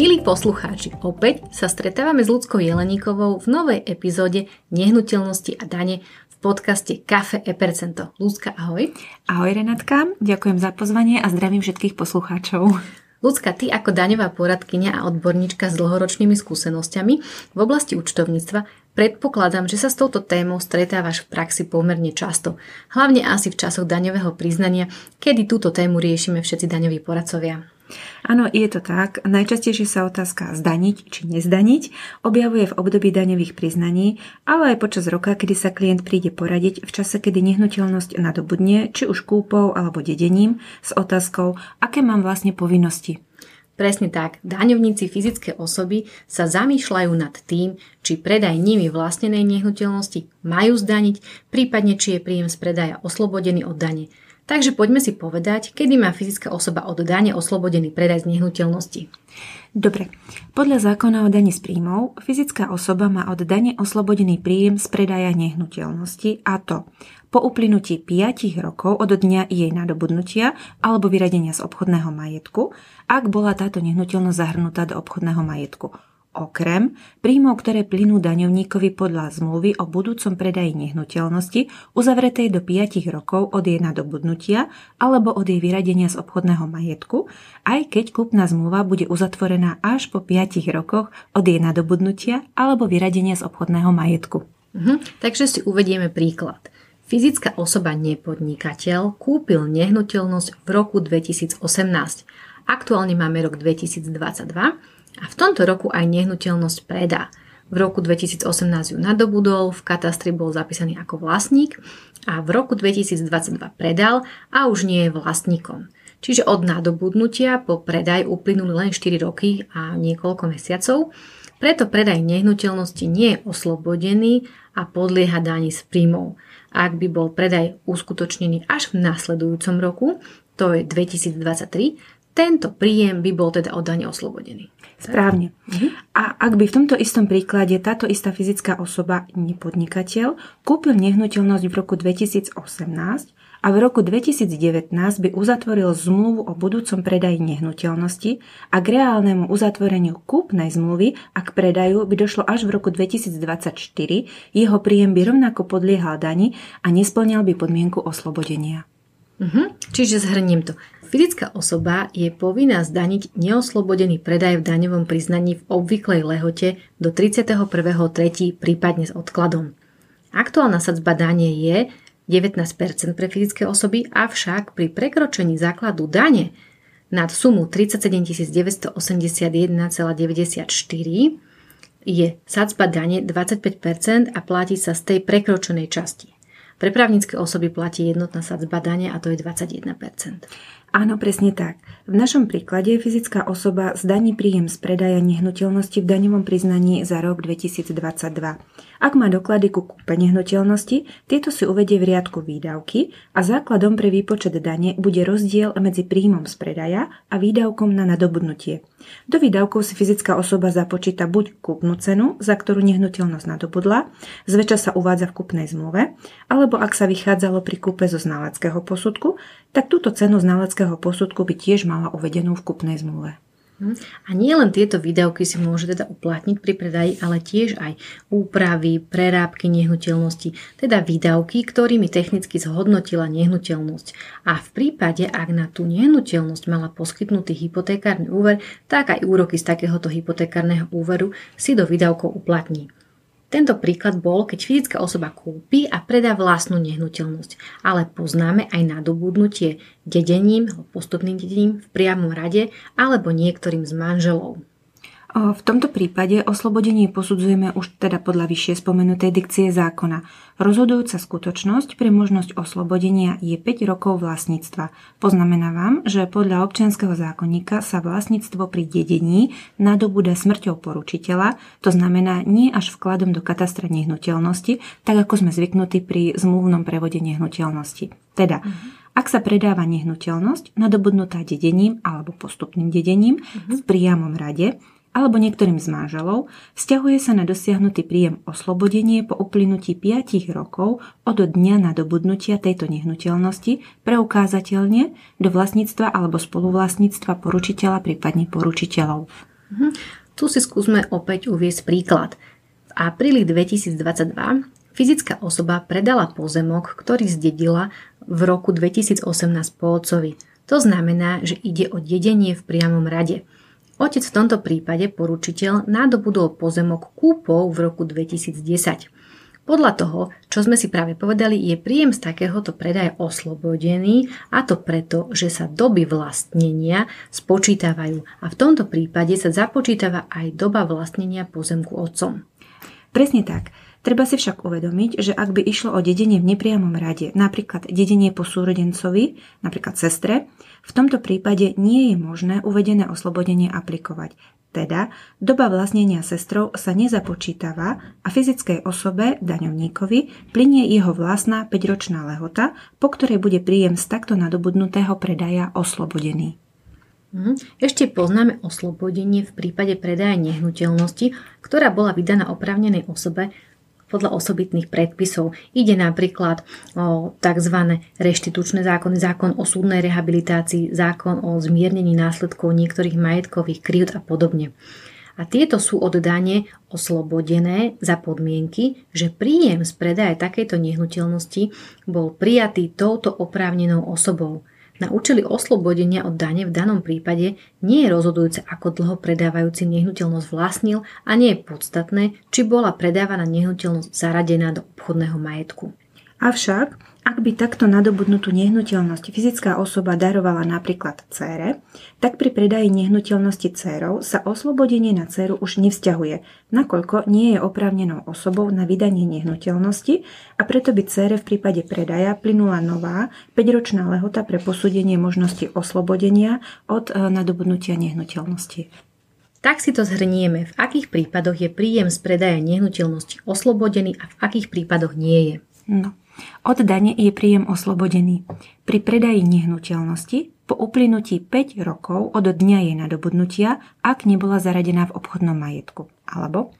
Milí poslucháči, opäť sa stretávame s Ľudskou Jeleníkovou v novej epizóde Nehnuteľnosti a dane v podcaste Kafe e Percento. Ľudka, ahoj. Ahoj Renátka, ďakujem za pozvanie a zdravím všetkých poslucháčov. Ľudská, ty ako daňová poradkynia a odborníčka s dlhoročnými skúsenosťami v oblasti účtovníctva predpokladám, že sa s touto témou stretávaš v praxi pomerne často. Hlavne asi v časoch daňového priznania, kedy túto tému riešime všetci daňoví poradcovia. Áno, je to tak. Najčastejšie sa otázka zdaniť či nezdaniť objavuje v období daňových priznaní, ale aj počas roka, kedy sa klient príde poradiť v čase, kedy nehnuteľnosť nadobudne, či už kúpou alebo dedením, s otázkou, aké mám vlastne povinnosti. Presne tak, daňovníci fyzické osoby sa zamýšľajú nad tým, či predaj nimi vlastnenej nehnuteľnosti majú zdaniť, prípadne či je príjem z predaja oslobodený od dane. Takže poďme si povedať, kedy má fyzická osoba od dane oslobodený predaj z nehnuteľnosti. Dobre, podľa zákona o dani z príjmov, fyzická osoba má od dane oslobodený príjem z predaja nehnuteľnosti a to po uplynutí 5 rokov od dňa jej nadobudnutia alebo vyradenia z obchodného majetku, ak bola táto nehnuteľnosť zahrnutá do obchodného majetku okrem príjmov, ktoré plynú daňovníkovi podľa zmluvy o budúcom predaji nehnuteľnosti uzavretej do 5 rokov od jej nadobudnutia alebo od jej vyradenia z obchodného majetku, aj keď kúpna zmluva bude uzatvorená až po 5 rokoch od jej nadobudnutia alebo vyradenia z obchodného majetku. Mhm, takže si uvedieme príklad. Fyzická osoba nepodnikateľ kúpil nehnuteľnosť v roku 2018. Aktuálne máme rok 2022 a v tomto roku aj nehnuteľnosť predá. V roku 2018 ju nadobudol, v katastri bol zapísaný ako vlastník a v roku 2022 predal a už nie je vlastníkom. Čiže od nadobudnutia po predaj uplynuli len 4 roky a niekoľko mesiacov, preto predaj nehnuteľnosti nie je oslobodený a podlieha daní z príjmov. Ak by bol predaj uskutočnený až v nasledujúcom roku, to je 2023, tento príjem by bol teda od dane oslobodený. Správne. Mhm. A ak by v tomto istom príklade táto istá fyzická osoba, nepodnikateľ, kúpil nehnuteľnosť v roku 2018 a v roku 2019 by uzatvoril zmluvu o budúcom predaji nehnuteľnosti a k reálnemu uzatvoreniu kúpnej zmluvy a k predaju by došlo až v roku 2024, jeho príjem by rovnako podliehal dani a nesplňal by podmienku oslobodenia. Mhm. Čiže zhrniem to. Fyzická osoba je povinná zdaniť neoslobodený predaj v daňovom priznaní v obvyklej lehote do 31.3. prípadne s odkladom. Aktuálna sadzba dane je 19% pre fyzické osoby, avšak pri prekročení základu dane nad sumu 37 981,94 je sadzba dane 25% a platí sa z tej prekročenej časti. Pre právnické osoby platí jednotná sadzba dane a to je 21%. Áno, presne tak. V našom príklade fyzická osoba zdaní príjem z predaja nehnuteľnosti v daňovom priznaní za rok 2022. Ak má doklady ku kúpe nehnuteľnosti, tieto si uvedie v riadku výdavky a základom pre výpočet dane bude rozdiel medzi príjmom z predaja a výdavkom na nadobudnutie. Do výdavkov si fyzická osoba započíta buď kúpnu cenu, za ktorú nehnuteľnosť nadobudla, zväčša sa uvádza v kúpnej zmluve, alebo ak sa vychádzalo pri kúpe zo znaleckého posudku, tak túto cenu znaleckého posudku by tiež mala uvedenú v kupnej zmluve. Hm? A nie len tieto výdavky si môže teda uplatniť pri predaji, ale tiež aj úpravy, prerábky nehnuteľnosti, teda výdavky, ktorými technicky zhodnotila nehnuteľnosť. A v prípade, ak na tú nehnuteľnosť mala poskytnutý hypotekárny úver, tak aj úroky z takéhoto hypotekárneho úveru si do výdavkov uplatní. Tento príklad bol, keď fyzická osoba kúpi a predá vlastnú nehnuteľnosť, ale poznáme aj nadobudnutie dedením, postupným dedením v priamom rade alebo niektorým z manželov. V tomto prípade oslobodenie posudzujeme už teda podľa vyššie spomenutej dikcie zákona. Rozhodujúca skutočnosť pre možnosť oslobodenia je 5 rokov vlastníctva. Poznamenávam, že podľa občianského zákonníka sa vlastníctvo pri dedení nadobúda smrťou poručiteľa, to znamená nie až vkladom do katastra nehnuteľnosti, tak ako sme zvyknutí pri zmluvnom prevode nehnuteľnosti. Teda, mm-hmm. Ak sa predáva nehnuteľnosť nadobudnutá dedením alebo postupným dedením uh-huh. v priamom rade, alebo niektorým z manželov, vzťahuje sa na dosiahnutý príjem oslobodenie po uplynutí 5 rokov od dňa nadobudnutia tejto nehnuteľnosti preukázateľne do vlastníctva alebo spoluvlastníctva poručiteľa, prípadne poručiteľov. Mhm. Tu si skúsme opäť uviesť príklad. V apríli 2022 fyzická osoba predala pozemok, ktorý zdedila v roku 2018 po otcovi. To znamená, že ide o dedenie v priamom rade. Otec v tomto prípade, poručiteľ, nadobudol pozemok kúpou v roku 2010. Podľa toho, čo sme si práve povedali, je príjem z takéhoto predaja oslobodený a to preto, že sa doby vlastnenia spočítavajú a v tomto prípade sa započítava aj doba vlastnenia pozemku otcom. Presne tak. Treba si však uvedomiť, že ak by išlo o dedenie v nepriamom rade, napríklad dedenie po súrodencovi, napríklad sestre, v tomto prípade nie je možné uvedené oslobodenie aplikovať. Teda doba vlastnenia sestrov sa nezapočítava a fyzickej osobe, daňovníkovi, plinie jeho vlastná 5-ročná lehota, po ktorej bude príjem z takto nadobudnutého predaja oslobodený. Mhm. Ešte poznáme oslobodenie v prípade predaja nehnuteľnosti, ktorá bola vydaná oprávnenej osobe podľa osobitných predpisov. Ide napríklad o tzv. reštitučné zákony, zákon o súdnej rehabilitácii, zákon o zmiernení následkov niektorých majetkových kryút a podobne. A tieto sú od dane oslobodené za podmienky, že príjem z predaje takejto nehnuteľnosti bol prijatý touto oprávnenou osobou. Na účely oslobodenia od dane v danom prípade nie je rozhodujúce, ako dlho predávajúci nehnuteľnosť vlastnil a nie je podstatné, či bola predávaná nehnuteľnosť zaradená do obchodného majetku. Avšak ak by takto nadobudnutú nehnuteľnosť fyzická osoba darovala napríklad cére, tak pri predaji nehnuteľnosti cérov sa oslobodenie na céru už nevzťahuje, nakoľko nie je oprávnenou osobou na vydanie nehnuteľnosti a preto by cére v prípade predaja plynula nová 5-ročná lehota pre posúdenie možnosti oslobodenia od e, nadobudnutia nehnuteľnosti. Tak si to zhrnieme, v akých prípadoch je príjem z predaja nehnuteľnosti oslobodený a v akých prípadoch nie je. No. Od dane je príjem oslobodený. Pri predaji nehnuteľnosti po uplynutí 5 rokov od dňa jej nadobudnutia, ak nebola zaradená v obchodnom majetku. Alebo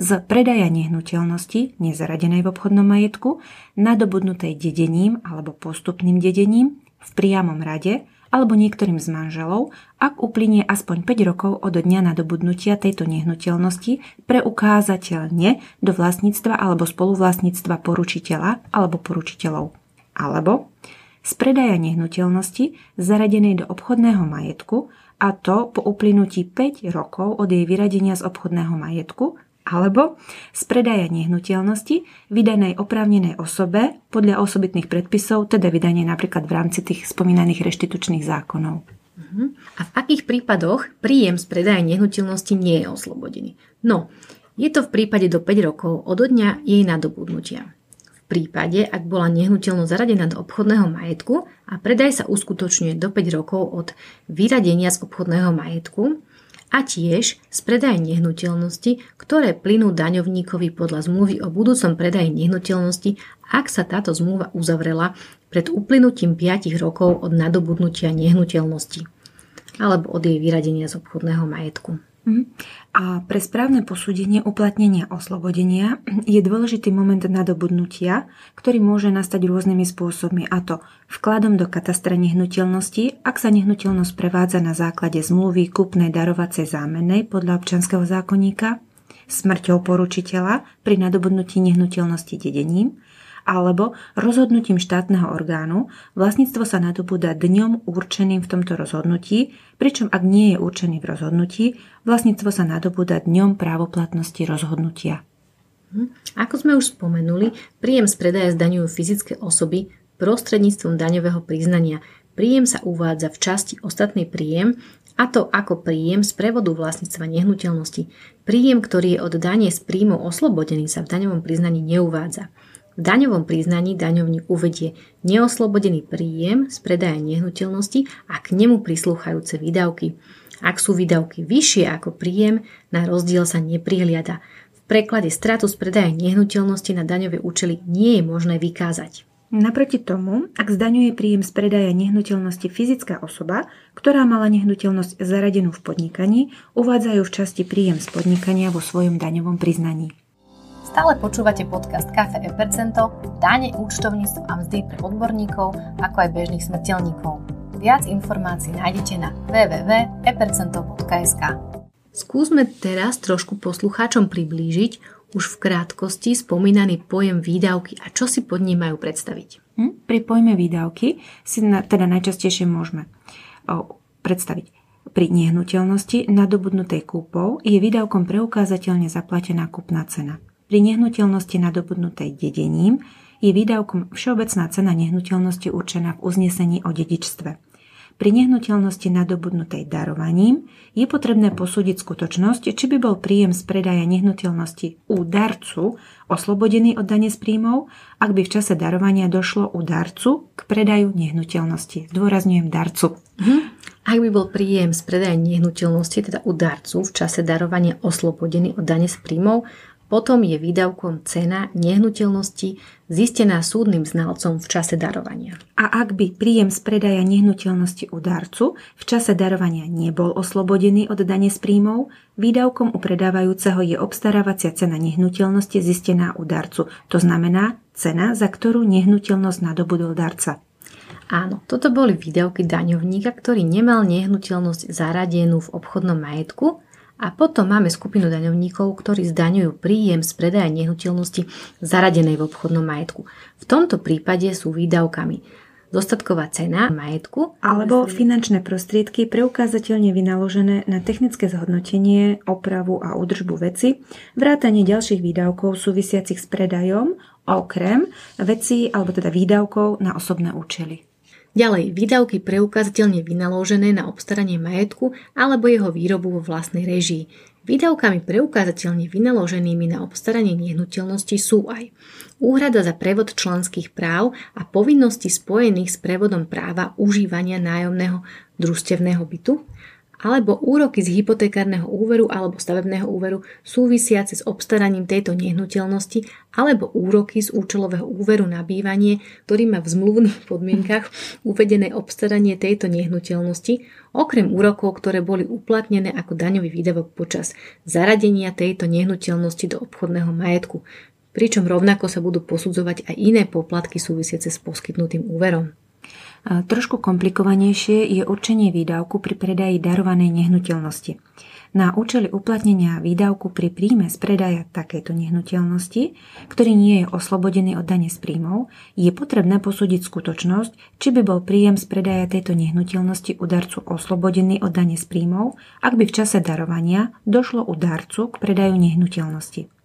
z predaja nehnuteľnosti, nezaradenej v obchodnom majetku, nadobudnutej dedením alebo postupným dedením v priamom rade alebo niektorým z manželov, ak uplynie aspoň 5 rokov od dňa nadobudnutia tejto nehnuteľnosti preukázateľne do vlastníctva alebo spoluvlastníctva poručiteľa alebo poručiteľov. Alebo z predaja nehnuteľnosti zaradenej do obchodného majetku a to po uplynutí 5 rokov od jej vyradenia z obchodného majetku alebo z predaja nehnuteľnosti vydanej oprávnenej osobe podľa osobitných predpisov, teda vydanie napríklad v rámci tých spomínaných reštitučných zákonov. Uh-huh. A v akých prípadoch príjem z predaja nehnuteľnosti nie je oslobodený? No, je to v prípade do 5 rokov od dňa jej nadobudnutia. V prípade, ak bola nehnuteľnosť zaradená do obchodného majetku a predaj sa uskutočňuje do 5 rokov od vyradenia z obchodného majetku, a tiež z predaje nehnuteľnosti, ktoré plynú daňovníkovi podľa zmluvy o budúcom predaji nehnuteľnosti, ak sa táto zmluva uzavrela pred uplynutím 5 rokov od nadobudnutia nehnuteľnosti alebo od jej vyradenia z obchodného majetku. Mhm. A pre správne posúdenie uplatnenia oslobodenia je dôležitý moment nadobudnutia, ktorý môže nastať rôznymi spôsobmi, a to vkladom do katastra nehnuteľnosti, ak sa nehnuteľnosť prevádza na základe zmluvy kúpnej darovacej zámennej podľa občanského zákonníka, smrťou poručiteľa pri nadobudnutí nehnuteľnosti dedením, alebo rozhodnutím štátneho orgánu vlastníctvo sa nadobúda dňom určeným v tomto rozhodnutí, pričom ak nie je určený v rozhodnutí, vlastníctvo sa nadobúda dňom právoplatnosti rozhodnutia. Hm. Ako sme už spomenuli, príjem z predaja zdaňujú fyzické osoby prostredníctvom daňového priznania. Príjem sa uvádza v časti ostatný príjem, a to ako príjem z prevodu vlastníctva nehnuteľnosti. Príjem, ktorý je od dane z príjmov oslobodený, sa v daňovom priznaní neuvádza. V daňovom priznaní daňovník uvedie neoslobodený príjem z predaja nehnuteľnosti a k nemu prislúchajúce výdavky. Ak sú výdavky vyššie ako príjem, na rozdiel sa neprihliada. V preklade stratu z predaja nehnuteľnosti na daňové účely nie je možné vykázať. Naproti tomu, ak zdaňuje príjem z predaja nehnuteľnosti fyzická osoba, ktorá mala nehnuteľnosť zaradenú v podnikaní, uvádzajú v časti príjem z podnikania vo svojom daňovom priznaní. Stále počúvate podcast Cafe e Percento, dáne, účtovníctvo a mzdy pre odborníkov, ako aj bežných smrteľníkov. Viac informácií nájdete na www.epercento.sk. Skúsme teraz trošku poslucháčom priblížiť už v krátkosti spomínaný pojem výdavky a čo si pod ním majú predstaviť. Hm? Pri pojme výdavky si na, teda najčastejšie môžeme o, predstaviť. Pri nehnuteľnosti nadobudnutej kúpou je výdavkom preukázateľne zaplatená kúpna cena. Pri nehnuteľnosti nadobudnutej dedením je výdavkom všeobecná cena nehnuteľnosti určená v uznesení o dedičstve. Pri nehnuteľnosti nadobudnutej darovaním je potrebné posúdiť skutočnosť, či by bol príjem z predaja nehnuteľnosti u darcu oslobodený od dane z príjmov, ak by v čase darovania došlo u darcu k predaju nehnuteľnosti. Zdôrazňujem darcu. Mhm. Ak by bol príjem z predaja nehnuteľnosti, teda u darcu v čase darovania oslobodený od dane z príjmov, potom je výdavkom cena nehnuteľnosti zistená súdnym znalcom v čase darovania. A ak by príjem z predaja nehnuteľnosti u darcu v čase darovania nebol oslobodený od dane z príjmov, výdavkom u predávajúceho je obstarávacia cena nehnuteľnosti zistená u darcu, to znamená cena, za ktorú nehnuteľnosť nadobudol darca. Áno, toto boli výdavky daňovníka, ktorý nemal nehnuteľnosť zaradenú v obchodnom majetku a potom máme skupinu daňovníkov, ktorí zdaňujú príjem z predaja nehnuteľnosti zaradenej v obchodnom majetku. V tomto prípade sú výdavkami dostatková cena majetku alebo finančné prostriedky preukázateľne vynaložené na technické zhodnotenie, opravu a údržbu veci, vrátanie ďalších výdavkov súvisiacich s predajom, okrem vecí alebo teda výdavkov na osobné účely. Ďalej, výdavky preukázateľne vynaložené na obstaranie majetku alebo jeho výrobu vo vlastnej režii. Výdavkami preukázateľne vynaloženými na obstaranie nehnuteľnosti sú aj úhrada za prevod členských práv a povinnosti spojených s prevodom práva užívania nájomného družstevného bytu, alebo úroky z hypotekárneho úveru alebo stavebného úveru súvisiace s obstaraním tejto nehnuteľnosti alebo úroky z účelového úveru na bývanie, ktorý má v zmluvných podmienkach uvedené obstaranie tejto nehnuteľnosti, okrem úrokov, ktoré boli uplatnené ako daňový výdavok počas zaradenia tejto nehnuteľnosti do obchodného majetku, pričom rovnako sa budú posudzovať aj iné poplatky súvisiace s poskytnutým úverom. Trošku komplikovanejšie je určenie výdavku pri predaji darovanej nehnuteľnosti. Na účely uplatnenia výdavku pri príjme z predaja takejto nehnuteľnosti, ktorý nie je oslobodený od dane z príjmov, je potrebné posúdiť skutočnosť, či by bol príjem z predaja tejto nehnuteľnosti u darcu oslobodený od dane z príjmov, ak by v čase darovania došlo u darcu k predaju nehnuteľnosti.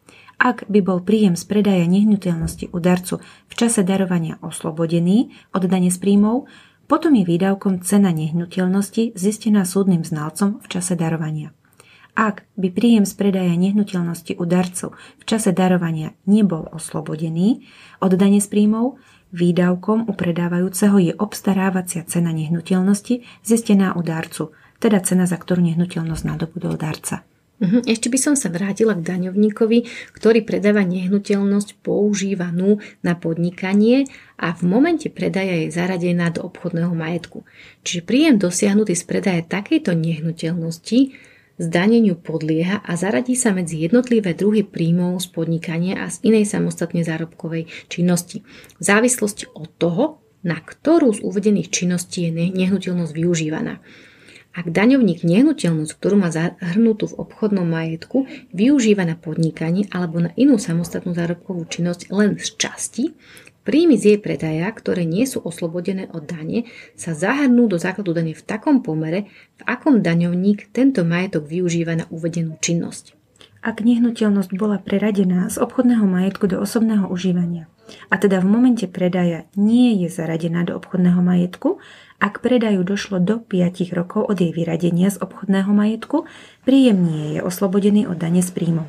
Ak by bol príjem z predaja nehnuteľnosti u darcu v čase darovania oslobodený od dane z príjmov, potom je výdavkom cena nehnuteľnosti zistená súdnym znalcom v čase darovania. Ak by príjem z predaja nehnuteľnosti u darcu v čase darovania nebol oslobodený od dane z príjmov, výdavkom u predávajúceho je obstarávacia cena nehnuteľnosti zistená u darcu, teda cena, za ktorú nehnuteľnosť nadobudol darca. Mhm, ešte by som sa vrátila k daňovníkovi, ktorý predáva nehnuteľnosť používanú na podnikanie a v momente predaja je zaradená do obchodného majetku. Čiže príjem dosiahnutý z predaja takejto nehnuteľnosti zdaneniu podlieha a zaradí sa medzi jednotlivé druhy príjmov z podnikania a z inej samostatne zárobkovej činnosti. V závislosti od toho, na ktorú z uvedených činností je nehnuteľnosť využívaná. Ak daňovník nehnuteľnosť, ktorú má zahrnutú v obchodnom majetku, využíva na podnikanie alebo na inú samostatnú zárobkovú činnosť len z časti, príjmy z jej predaja, ktoré nie sú oslobodené od dane, sa zahrnú do základu dane v takom pomere, v akom daňovník tento majetok využíva na uvedenú činnosť. Ak nehnuteľnosť bola preradená z obchodného majetku do osobného užívania, a teda v momente predaja nie je zaradená do obchodného majetku, ak predaju došlo do 5 rokov od jej vyradenia z obchodného majetku, príjem nie je oslobodený od dane z príjmov.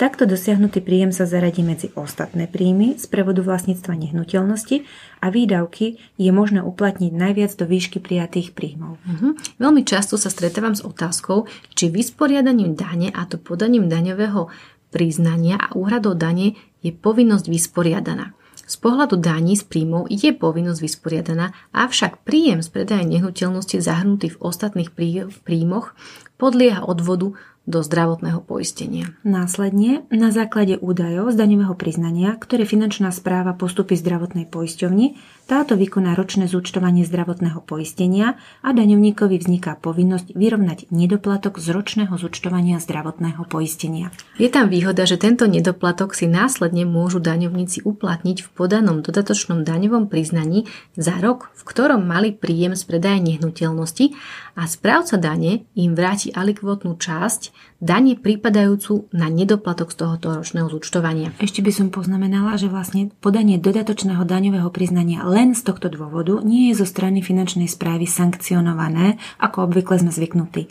Takto dosiahnutý príjem sa zaradí medzi ostatné príjmy z prevodu vlastníctva nehnuteľnosti a výdavky je možné uplatniť najviac do výšky prijatých príjmov. Mhm. Veľmi často sa stretávam s otázkou, či vysporiadaním dane a to podaním daňového priznania a úhradou dane je povinnosť vysporiadaná. Z pohľadu daní z príjmov je povinnosť vysporiadaná, avšak príjem z predaja nehnuteľnosti zahrnutý v ostatných príjmoch podlieha odvodu do zdravotného poistenia. Následne, na základe údajov z daňového priznania, ktoré finančná správa postupí zdravotnej poisťovni, táto vykoná ročné zúčtovanie zdravotného poistenia a daňovníkovi vzniká povinnosť vyrovnať nedoplatok z ročného zúčtovania zdravotného poistenia. Je tam výhoda, že tento nedoplatok si následne môžu daňovníci uplatniť v podanom dodatočnom daňovom priznaní za rok, v ktorom mali príjem z predaja nehnuteľnosti a správca dane im vráti alikvotnú časť dane pripadajúcu na nedoplatok z tohoto ročného zúčtovania. Ešte by som poznamenala, že vlastne podanie dodatočného daňového priznania len z tohto dôvodu nie je zo strany finančnej správy sankcionované, ako obvykle sme zvyknutí.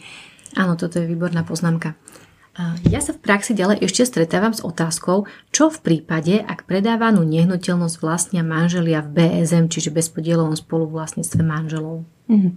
Áno, toto je výborná poznámka. Ja sa v praxi ďalej ešte stretávam s otázkou, čo v prípade, ak predávanú nehnuteľnosť vlastnia manželia v BSM, čiže bezpodielovom spoluvlastníctve manželov. Mhm.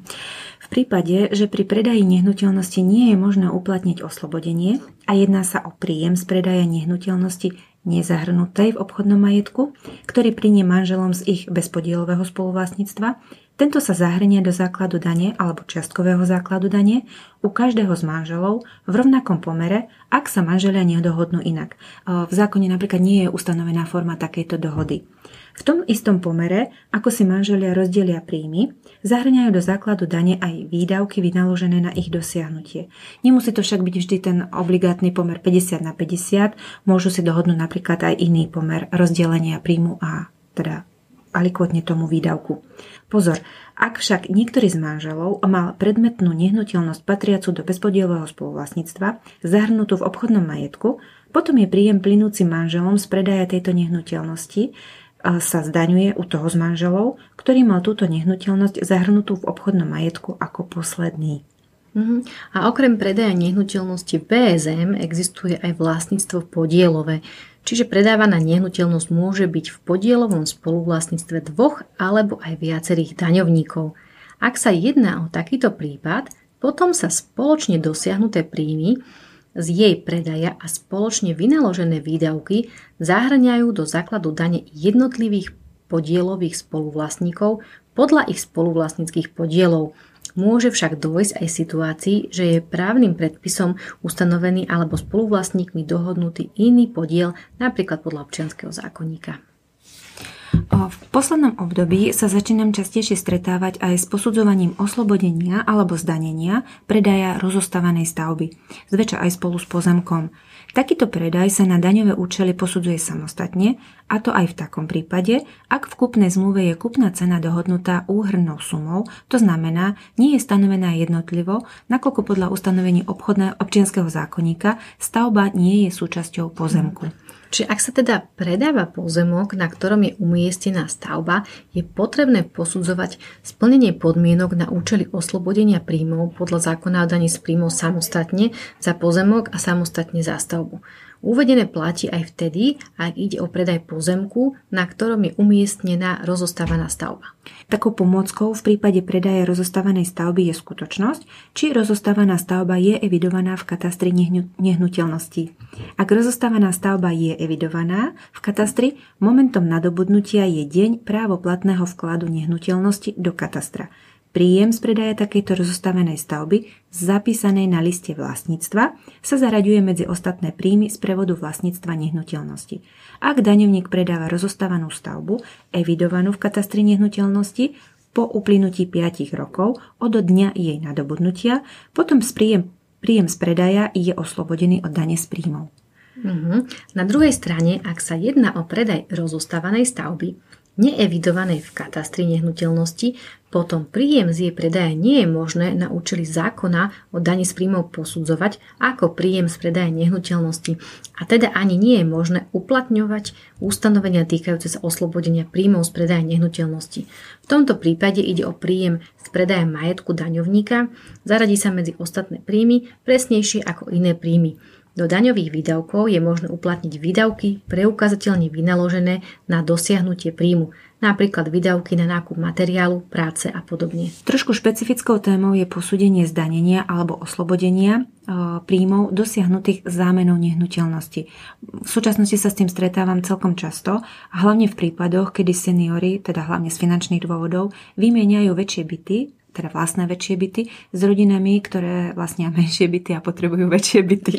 V prípade, že pri predaji nehnuteľnosti nie je možné uplatniť oslobodenie a jedná sa o príjem z predaja nehnuteľnosti nezahrnutej v obchodnom majetku, ktorý plinie manželom z ich bezpodielového spoluvlastníctva, tento sa zahrnie do základu dane alebo čiastkového základu dane u každého z manželov v rovnakom pomere, ak sa manželia nedohodnú inak. V zákone napríklad nie je ustanovená forma takejto dohody. V tom istom pomere, ako si manželia rozdelia príjmy, zahrňajú do základu dane aj výdavky vynaložené na ich dosiahnutie. Nemusí to však byť vždy ten obligátny pomer 50 na 50, môžu si dohodnúť napríklad aj iný pomer rozdelenia príjmu a teda alikvotne tomu výdavku. Pozor, ak však niektorý z manželov mal predmetnú nehnuteľnosť patriacu do bezpodielového spoluvlastníctva zahrnutú v obchodnom majetku, potom je príjem plynúci manželom z predaja tejto nehnuteľnosti sa zdaňuje u toho z manželov, ktorý mal túto nehnuteľnosť zahrnutú v obchodnom majetku ako posledný. Uh-huh. A okrem predaja nehnuteľnosti PSM existuje aj vlastníctvo podielové, čiže predávaná nehnuteľnosť môže byť v podielovom spoluvlastníctve dvoch alebo aj viacerých daňovníkov. Ak sa jedná o takýto prípad, potom sa spoločne dosiahnuté príjmy z jej predaja a spoločne vynaložené výdavky zahrňajú do základu dane jednotlivých podielových spoluvlastníkov podľa ich spoluvlastníckých podielov, Môže však dôjsť aj situácii, že je právnym predpisom ustanovený alebo spoluvlastníkmi dohodnutý iný podiel, napríklad podľa občianského zákonníka. V poslednom období sa začínam častejšie stretávať aj s posudzovaním oslobodenia alebo zdanenia predaja rozostávanej stavby, zväčša aj spolu s pozemkom. Takýto predaj sa na daňové účely posudzuje samostatne, a to aj v takom prípade, ak v kúpnej zmluve je kúpna cena dohodnutá úhrnou sumou, to znamená, nie je stanovená jednotlivo, nakoľko podľa ustanovení obchodného občianského zákonníka stavba nie je súčasťou pozemku. Čiže ak sa teda predáva pozemok, na ktorom je umiestnená stavba, je potrebné posudzovať splnenie podmienok na účely oslobodenia príjmov podľa zákona o daní z príjmov samostatne za pozemok a samostatne za stavbu. Uvedené platí aj vtedy, ak ide o predaj pozemku, na ktorom je umiestnená rozostávaná stavba. Takou pomôckou v prípade predaja rozostávanej stavby je skutočnosť, či rozostávaná stavba je evidovaná v katastri nehnuteľností. Ak rozostávaná stavba je evidovaná v katastri, momentom nadobudnutia je deň právoplatného vkladu nehnuteľnosti do katastra. Príjem z predaja takejto rozostavenej stavby, zapísanej na liste vlastníctva, sa zaraďuje medzi ostatné príjmy z prevodu vlastníctva nehnuteľnosti. Ak daňovník predáva rozostávanú stavbu, evidovanú v katastri nehnuteľnosti, po uplynutí 5 rokov od dňa jej nadobudnutia, potom z príjem, príjem z predaja je oslobodený od dane z príjmov. Uh-huh. Na druhej strane, ak sa jedná o predaj rozostávanej stavby, neevidovanej v katastri nehnuteľnosti, potom príjem z jej predaja nie je možné na účely zákona o daní z príjmov posudzovať ako príjem z predaja nehnuteľnosti a teda ani nie je možné uplatňovať ustanovenia týkajúce sa oslobodenia príjmov z predaja nehnuteľnosti. V tomto prípade ide o príjem z predaja majetku daňovníka, zaradí sa medzi ostatné príjmy presnejšie ako iné príjmy. Do daňových výdavkov je možné uplatniť výdavky preukazateľne vynaložené na dosiahnutie príjmu, napríklad výdavky na nákup materiálu, práce a podobne. Trošku špecifickou témou je posúdenie zdanenia alebo oslobodenia e, príjmov dosiahnutých zámenou nehnuteľnosti. V súčasnosti sa s tým stretávam celkom často hlavne v prípadoch, kedy seniory, teda hlavne z finančných dôvodov, vymieňajú väčšie byty teda vlastné väčšie byty, s rodinami, ktoré vlastnia menšie byty a potrebujú väčšie byty.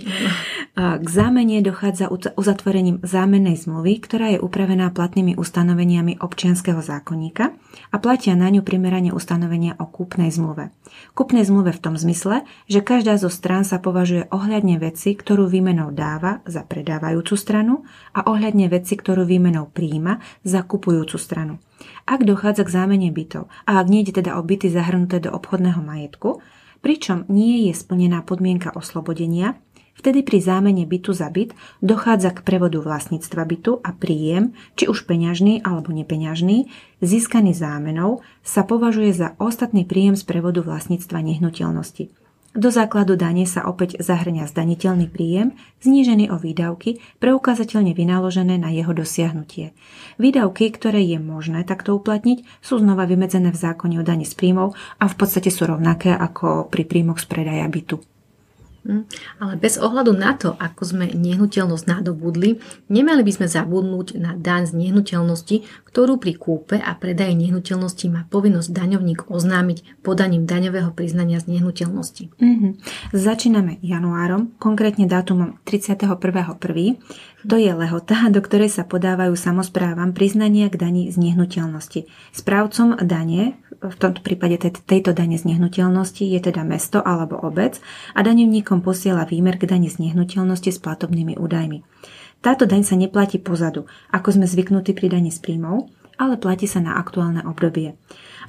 K zámene dochádza uzatvorením zámennej zmluvy, ktorá je upravená platnými ustanoveniami občianského zákonníka a platia na ňu primerane ustanovenia o kúpnej zmluve. Kúpnej zmluve v tom zmysle, že každá zo strán sa považuje ohľadne veci, ktorú výmenou dáva za predávajúcu stranu a ohľadne veci, ktorú výmenou príjima za kupujúcu stranu. Ak dochádza k zámene bytov a ak nie je teda o byty zahrnuté do obchodného majetku, pričom nie je splnená podmienka oslobodenia, vtedy pri zámene bytu za byt dochádza k prevodu vlastníctva bytu a príjem, či už peňažný alebo nepeňažný, získaný zámenou, sa považuje za ostatný príjem z prevodu vlastníctva nehnuteľnosti. Do základu dane sa opäť zahrňa zdaniteľný príjem, znížený o výdavky, preukázateľne vynaložené na jeho dosiahnutie. Výdavky, ktoré je možné takto uplatniť, sú znova vymedzené v zákone o dani z príjmov a v podstate sú rovnaké ako pri príjmoch z predaja bytu. Hm, ale bez ohľadu na to, ako sme nehnuteľnosť nadobudli, nemali by sme zabudnúť na daň z nehnuteľnosti, ktorú pri kúpe a predaji nehnuteľnosti má povinnosť daňovník oznámiť podaním daňového priznania z nehnuteľnosti. Mm-hmm. Začíname januárom, konkrétne dátumom 31.1. To je lehota, do ktorej sa podávajú samozprávam priznania k dani z nehnuteľnosti. Správcom dane v tomto prípade tejto dane z nehnuteľnosti je teda mesto alebo obec a daňovníkom posiela výmer k dani z nehnuteľnosti s platobnými údajmi. Táto daň sa neplatí pozadu, ako sme zvyknutí pri dani z príjmov, ale platí sa na aktuálne obdobie.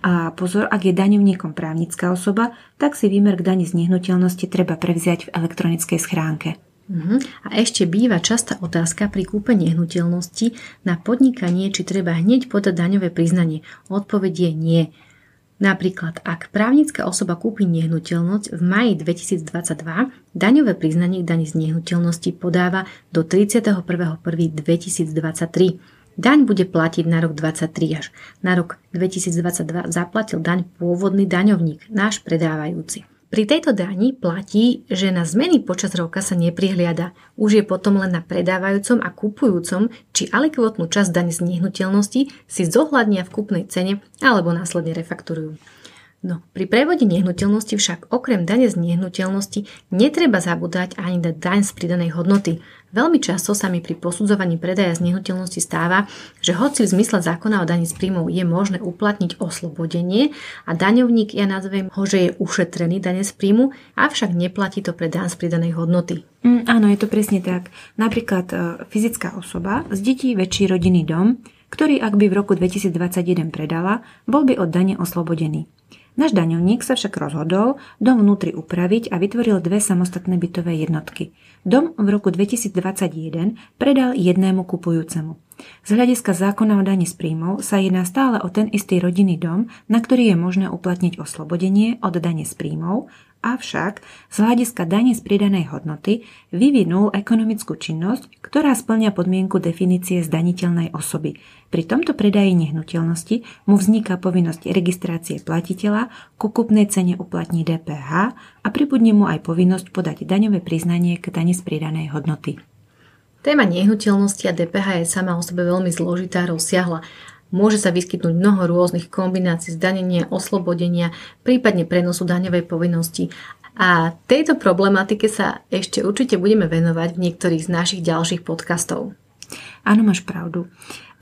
A pozor, ak je daňovníkom právnická osoba, tak si výmer k dani z nehnuteľnosti treba prevziať v elektronickej schránke. Uh-huh. A ešte býva častá otázka pri kúpe nehnuteľnosti na podnikanie, či treba hneď podať daňové priznanie. Odpoveď je nie. Napríklad, ak právnická osoba kúpi nehnuteľnosť v maji 2022, daňové priznanie k dani z nehnuteľnosti podáva do 31.1.2023. Daň bude platiť na rok 23 až na rok 2022 zaplatil daň pôvodný daňovník, náš predávajúci. Pri tejto dani platí, že na zmeny počas roka sa neprihliada. Už je potom len na predávajúcom a kupujúcom, či alikvotnú časť dane z nehnuteľnosti si zohľadnia v kúpnej cene alebo následne refakturujú. No, pri prevode nehnuteľnosti však okrem dane z nehnuteľnosti netreba zabúdať ani na daň z pridanej hodnoty. Veľmi často sa mi pri posudzovaní predaja z nehnuteľnosti stáva, že hoci v zmysle zákona o daní z príjmov je možné uplatniť oslobodenie a daňovník, ja nazvem ho, že je ušetrený dane z príjmu, avšak neplatí to pre daň z pridanej hodnoty. Mm, áno, je to presne tak. Napríklad e, fyzická osoba zdedí väčší rodinný dom, ktorý ak by v roku 2021 predala, bol by od dane oslobodený. Náš daňovník sa však rozhodol dom vnútri upraviť a vytvoril dve samostatné bytové jednotky. Dom v roku 2021 predal jednému kupujúcemu. Z hľadiska zákona o daní z príjmov sa jedná stále o ten istý rodinný dom, na ktorý je možné uplatniť oslobodenie od dane z príjmov Avšak z hľadiska dane z pridanej hodnoty vyvinul ekonomickú činnosť, ktorá splňa podmienku definície zdaniteľnej osoby. Pri tomto predaji nehnuteľnosti mu vzniká povinnosť registrácie platiteľa, ku kupnej cene uplatní DPH a pribudne mu aj povinnosť podať daňové priznanie k dane z pridanej hodnoty. Téma nehnuteľnosti a DPH je sama o sebe veľmi zložitá a rozsiahla Môže sa vyskytnúť mnoho rôznych kombinácií zdanenia, oslobodenia, prípadne prenosu daňovej povinnosti. A tejto problematike sa ešte určite budeme venovať v niektorých z našich ďalších podcastov. Áno, máš pravdu.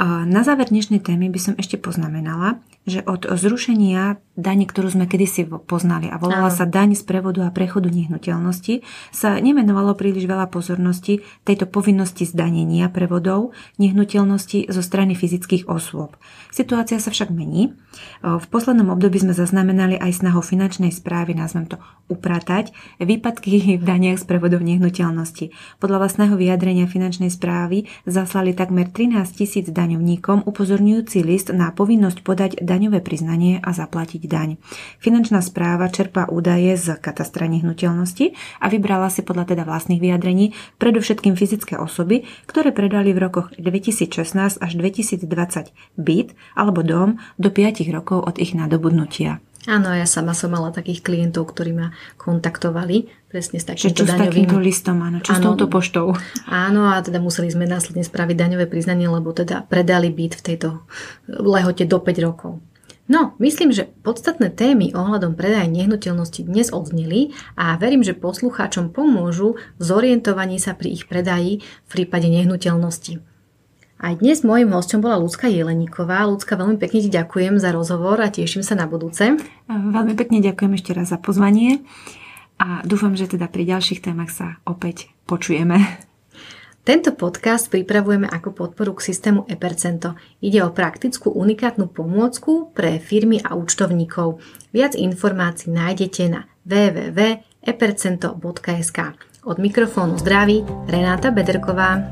Na záver dnešnej témy by som ešte poznamenala, že od zrušenia dane, ktorú sme kedysi poznali a volala sa daň z prevodu a prechodu nehnuteľnosti, sa nemenovalo príliš veľa pozornosti tejto povinnosti zdanenia prevodov nehnuteľnosti zo strany fyzických osôb. Situácia sa však mení. V poslednom období sme zaznamenali aj snahu finančnej správy, nazvem to upratať, výpadky v daniach z prevodov nehnuteľnosti. Podľa vlastného vyjadrenia finančnej správy zaslali takmer 13 tisíc daňovníkom upozorňujúci list na povinnosť podať daňové priznanie a zaplatiť daň. Finančná správa čerpá údaje z katastra nehnuteľnosti a vybrala si podľa teda vlastných vyjadrení predovšetkým fyzické osoby, ktoré predali v rokoch 2016 až 2020 byt alebo dom do 5 rokov od ich nadobudnutia. Áno, ja sama som mala takých klientov, ktorí ma kontaktovali presne s takýmto čo daňovým... s takýmto listom, áno, čo áno, s touto poštou. Áno, a teda museli sme následne spraviť daňové priznanie, lebo teda predali byt v tejto lehote do 5 rokov. No, myslím, že podstatné témy ohľadom predaja nehnuteľnosti dnes odzneli a verím, že poslucháčom pomôžu v zorientovaní sa pri ich predaji v prípade nehnuteľnosti. Aj dnes môjim hostom bola Lucka Jeleníková. Lucka, veľmi pekne ti ďakujem za rozhovor a teším sa na budúce. Veľmi pekne ďakujem ešte raz za pozvanie a dúfam, že teda pri ďalších témach sa opäť počujeme. Tento podcast pripravujeme ako podporu k systému ePercento. Ide o praktickú unikátnu pomôcku pre firmy a účtovníkov. Viac informácií nájdete na www.epercento.sk. Od mikrofónu zdraví Renáta Bederková.